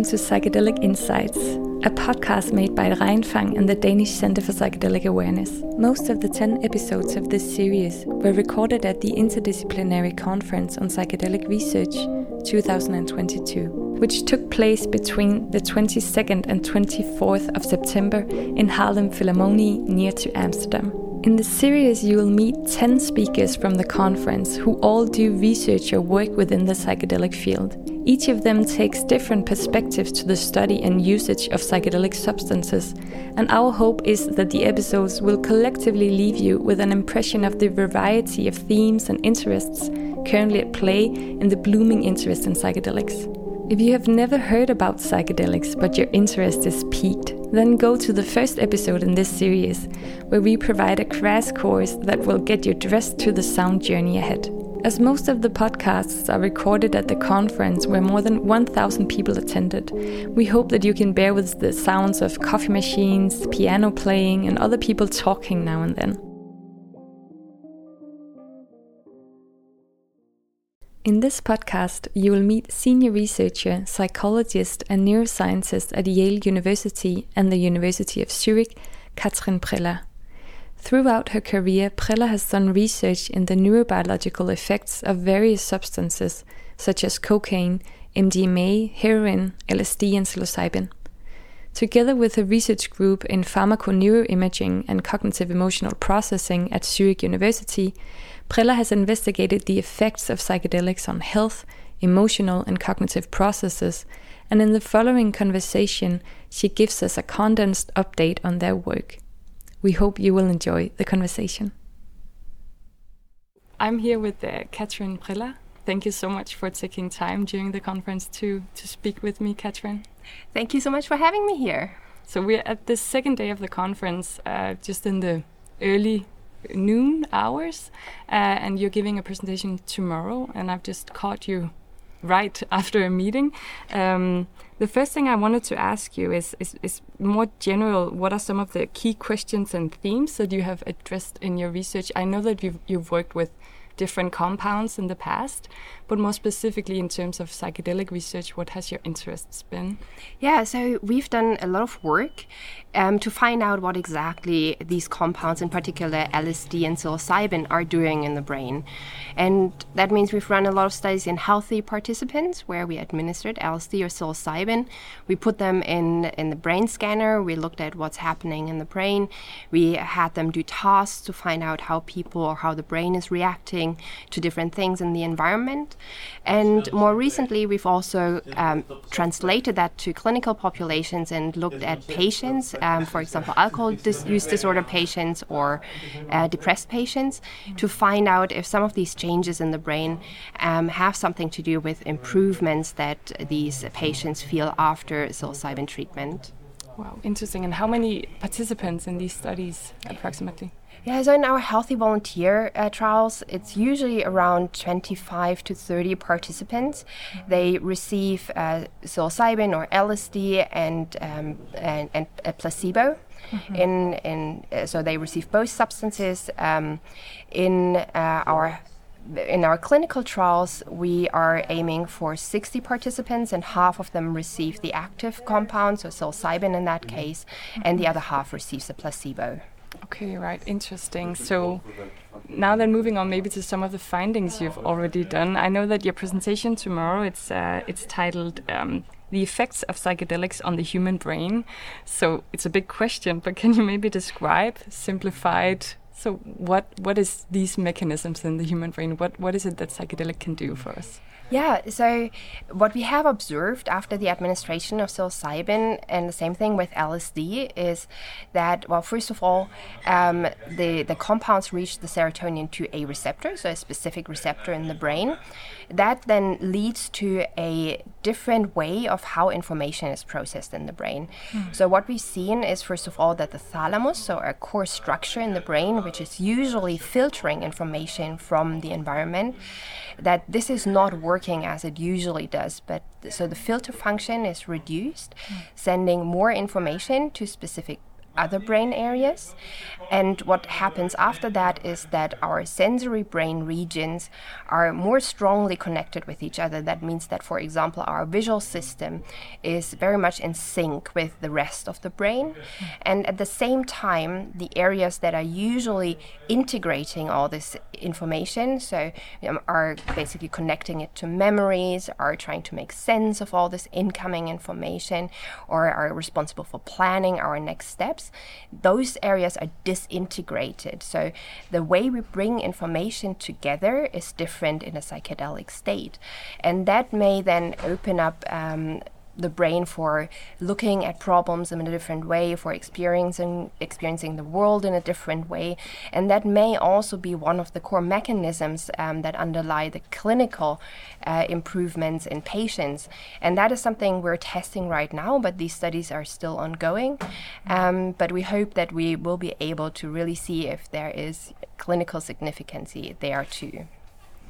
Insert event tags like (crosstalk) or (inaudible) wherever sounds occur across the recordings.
Welcome to Psychedelic Insights, a podcast made by Reinfang and the Danish Center for Psychedelic Awareness. Most of the 10 episodes of this series were recorded at the Interdisciplinary Conference on Psychedelic Research 2022, which took place between the 22nd and 24th of September in Haarlem Philharmonie near to Amsterdam. In the series, you will meet 10 speakers from the conference who all do research or work within the psychedelic field. Each of them takes different perspectives to the study and usage of psychedelic substances, and our hope is that the episodes will collectively leave you with an impression of the variety of themes and interests currently at play in the blooming interest in psychedelics. If you have never heard about psychedelics but your interest is piqued, then go to the first episode in this series, where we provide a crash course that will get you dressed to the sound journey ahead. As most of the podcasts are recorded at the conference where more than 1,000 people attended, we hope that you can bear with the sounds of coffee machines, piano playing, and other people talking now and then. In this podcast, you will meet senior researcher, psychologist, and neuroscientist at Yale University and the University of Zurich, Katrin Preller. Throughout her career, Preller has done research in the neurobiological effects of various substances such as cocaine, MDMA, heroin, LSD, and psilocybin. Together with a research group in pharmaconeuroimaging and cognitive emotional processing at Zurich University, Preller has investigated the effects of psychedelics on health, emotional, and cognitive processes, and in the following conversation, she gives us a condensed update on their work. We hope you will enjoy the conversation. I'm here with uh, Katrin Preller. Thank you so much for taking time during the conference to, to speak with me, Katrin. Thank you so much for having me here. So, we're at the second day of the conference, uh, just in the early noon hours, uh, and you're giving a presentation tomorrow, and I've just caught you right (laughs) after a meeting. Um, the first thing I wanted to ask you is, is, is more general. What are some of the key questions and themes that you have addressed in your research? I know that you've you've worked with different compounds in the past, but more specifically in terms of psychedelic research, what has your interests been? Yeah, so we've done a lot of work um, to find out what exactly these compounds, in particular LSD and psilocybin, are doing in the brain. And that means we've run a lot of studies in healthy participants where we administered LSD or psilocybin. We put them in, in the brain scanner, we looked at what's happening in the brain, we had them do tasks to find out how people or how the brain is reacting to different things in the environment. And more recently, we've also um, translated that to clinical populations and looked at patients um, for example, alcohol dis- use disorder patients or uh, depressed patients, to find out if some of these changes in the brain um, have something to do with improvements that these patients feel after psilocybin treatment. Wow, interesting. And how many participants in these studies approximately? Yeah, so in our healthy volunteer uh, trials, it's usually around 25 to 30 participants. They receive uh, psilocybin or LSD and, um, and, and, a placebo. Mm-hmm. In, in, uh, so they receive both substances. Um, in uh, our in our clinical trials, we are aiming for 60 participants, and half of them receive the active compound, so psilocybin in that case, and the other half receives a placebo. Okay, right, interesting. So now then moving on maybe to some of the findings you've already done. I know that your presentation tomorrow it's uh, it's titled um, the effects of psychedelics on the human brain. So it's a big question, but can you maybe describe simplified so what what is these mechanisms in the human brain? What what is it that psychedelic can do for us? Yeah, so what we have observed after the administration of psilocybin, and the same thing with LSD, is that, well, first of all, um, the, the compounds reach the serotonin 2A receptor, so a specific receptor in the brain. That then leads to a different way of how information is processed in the brain. Mm. So, what we've seen is, first of all, that the thalamus, so a core structure in the brain, which is usually filtering information from the environment, that this is not working as it usually does. But so the filter function is reduced, mm. sending more information to specific other brain areas. And what happens after that is that our sensory brain regions are more strongly connected with each other. That means that, for example, our visual system is very much in sync with the rest of the brain. And at the same time, the areas that are usually integrating all this information, so um, are basically connecting it to memories, are trying to make sense of all this incoming information, or are responsible for planning our next steps, those areas are disintegrated. So the way we bring information together is different in a psychedelic state. And that may then open up um, the brain for looking at problems in a different way, for experiencing experiencing the world in a different way, and that may also be one of the core mechanisms um, that underlie the clinical uh, improvements in patients. And that is something we're testing right now, but these studies are still ongoing. Um, but we hope that we will be able to really see if there is clinical significance there too.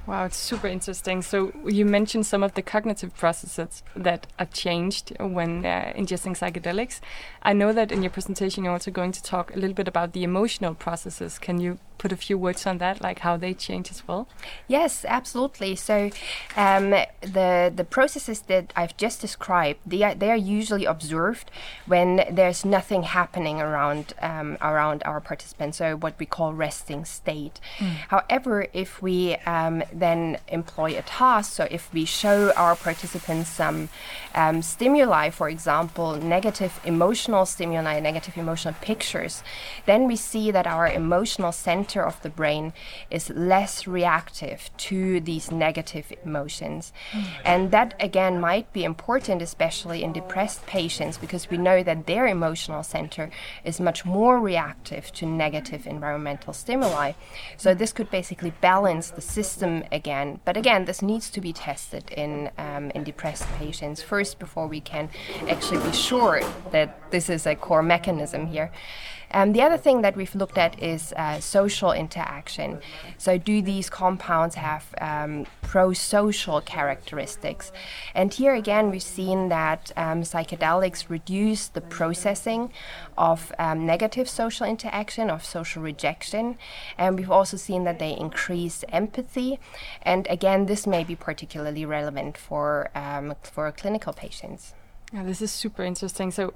Wow, it's super interesting. So you mentioned some of the cognitive processes that are changed when uh, ingesting psychedelics. I know that in your presentation you're also going to talk a little bit about the emotional processes. Can you put a few words on that, like how they change as well? Yes, absolutely. So um, the the processes that I've just described, they are, they are usually observed when there's nothing happening around um, around our participants, so what we call resting state. Mm. However, if we um, then employ a task, so if we show our participants some um, stimuli, for example, negative emotional stimuli, negative emotional pictures, then we see that our emotional center center of the brain is less reactive to these negative emotions. And that, again, might be important, especially in depressed patients, because we know that their emotional center is much more reactive to negative environmental stimuli. So, this could basically balance the system again. But again, this needs to be tested in, um, in depressed patients first before we can actually be sure that this is a core mechanism here. Um, the other thing that we've looked at is uh, social interaction. So, do these compounds have um, pro social characteristics? And here again, we've seen that um, psychedelics reduce the processing of um, negative social interaction, of social rejection. And we've also seen that they increase empathy. And again, this may be particularly relevant for, um, for clinical patients. Yeah, this is super interesting. So,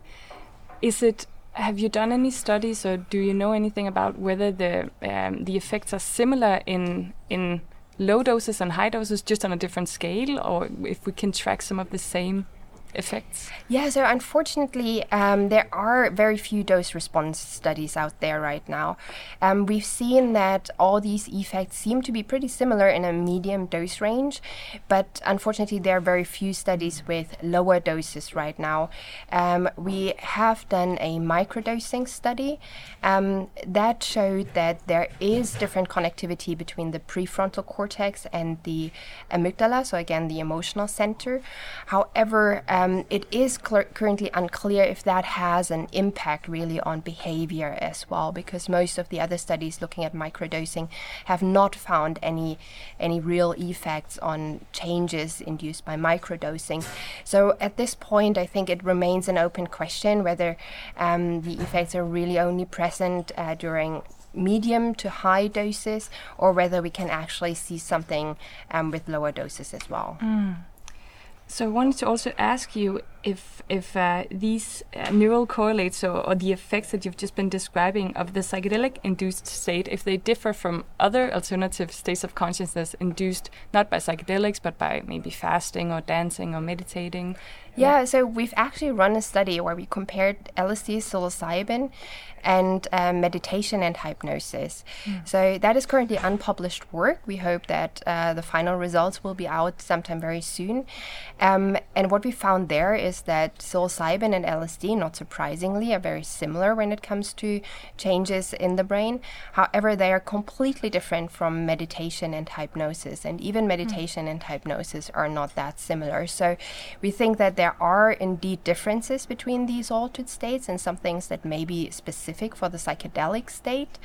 is it have you done any studies, or do you know anything about whether the um, the effects are similar in in low doses and high doses, just on a different scale, or if we can track some of the same effects? Yeah, so unfortunately, um, there are very few dose response studies out there right now. Um, we've seen that all these effects seem to be pretty similar in a medium dose range, but unfortunately, there are very few studies with lower doses right now. Um, we have done a microdosing study um, that showed that there is different connectivity between the prefrontal cortex and the amygdala, so again, the emotional center. However, um, it is cl- currently unclear if that has an impact really on behavior as well, because most of the other studies looking at microdosing have not found any any real effects on changes induced by microdosing. So at this point, I think it remains an open question whether um, the effects are really only present uh, during medium to high doses, or whether we can actually see something um, with lower doses as well. Mm. So I wanted to also ask you if if uh, these uh, neural correlates or, or, the effects that you've just been describing of the psychedelic induced state, if they differ from other alternative states of consciousness induced not by psychedelics but by maybe fasting or dancing or meditating. Yeah, yeah. so we've actually run a study where we compared LSD, psilocybin, and um, meditation and hypnosis. Mm. So that is currently unpublished work. We hope that uh, the final results will be out sometime very soon. Um, and what we found there is that psilocybin and LSD, not surprisingly, are very similar when it comes to changes in the brain. However, they are completely different from meditation and hypnosis. And even hmm. meditation mm. and hypnosis are not that similar. So we think that there are indeed differences between these altered states and some things that may be specific specific for the psychedelic state.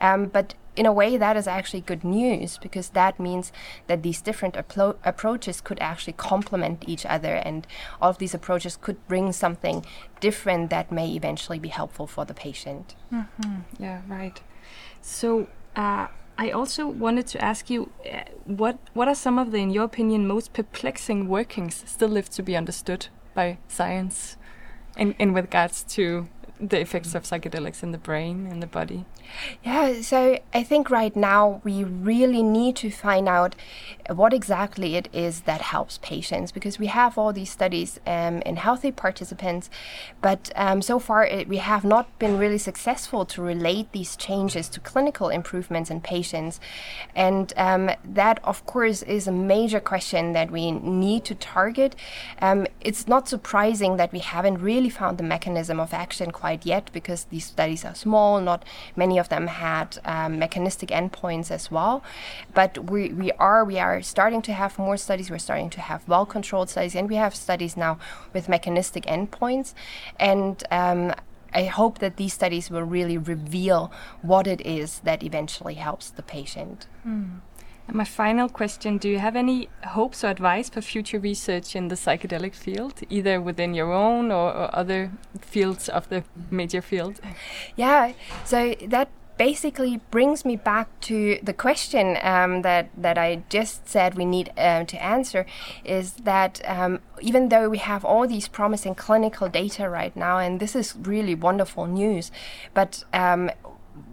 Um, but in a way, that is actually good news because that means that these different appro- approaches could actually complement each other, and all of these approaches could bring something different that may eventually be helpful for the patient. Mm-hmm. Yeah, right. So, uh, I also wanted to ask you uh, what what are some of the, in your opinion, most perplexing workings still left to be understood by science in, in regards to the effects of psychedelics in the brain and the body? Yeah, so I think right now we really need to find out what exactly it is that helps patients because we have all these studies um, in healthy participants, but um, so far it, we have not been really successful to relate these changes to clinical improvements in patients. And um, that, of course, is a major question that we need to target. Um, it's not surprising that we haven't really found the mechanism of action quite yet because these studies are small, not many of them had um, mechanistic endpoints as well. But we, we are we are starting to have more studies. We're starting to have well controlled studies, and we have studies now with mechanistic endpoints. And um, I hope that these studies will really reveal what it is that eventually helps the patient. Mm. And my final question Do you have any hopes or advice for future research in the psychedelic field, either within your own or, or other fields of the major field? Yeah, so that basically brings me back to the question um, that that I just said we need uh, to answer is that um, even though we have all these promising clinical data right now, and this is really wonderful news, but um,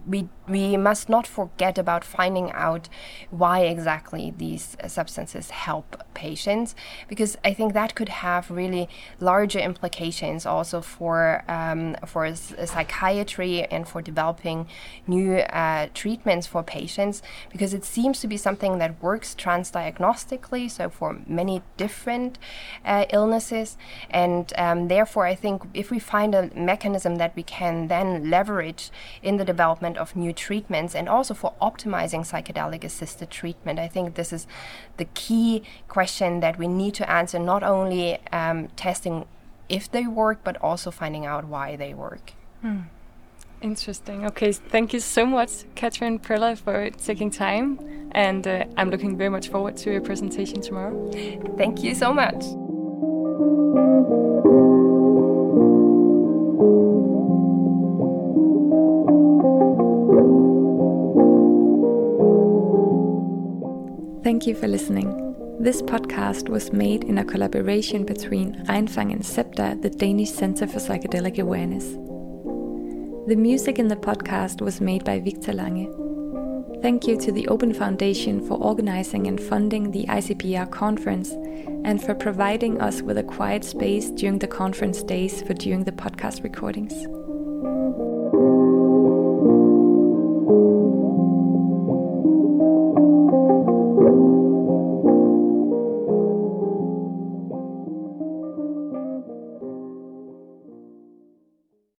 we we must not forget about finding out why exactly these substances help patients, because I think that could have really larger implications also for um, for psychiatry and for developing new uh, treatments for patients, because it seems to be something that works transdiagnostically, so for many different uh, illnesses, and um, therefore I think if we find a mechanism that we can then leverage in the development of new treatments and also for optimizing psychedelic assisted treatment. I think this is the key question that we need to answer, not only um, testing if they work, but also finding out why they work. Hmm. Interesting. Okay, thank you so much, Katrin Preller, for taking time. And uh, I'm looking very much forward to your presentation tomorrow. Thank you so much. Thank you for listening. This podcast was made in a collaboration between Reinfang and CEPTA, the Danish Center for Psychedelic Awareness. The music in the podcast was made by Victor Lange. Thank you to the Open Foundation for organizing and funding the ICPR conference and for providing us with a quiet space during the conference days for doing the podcast recordings.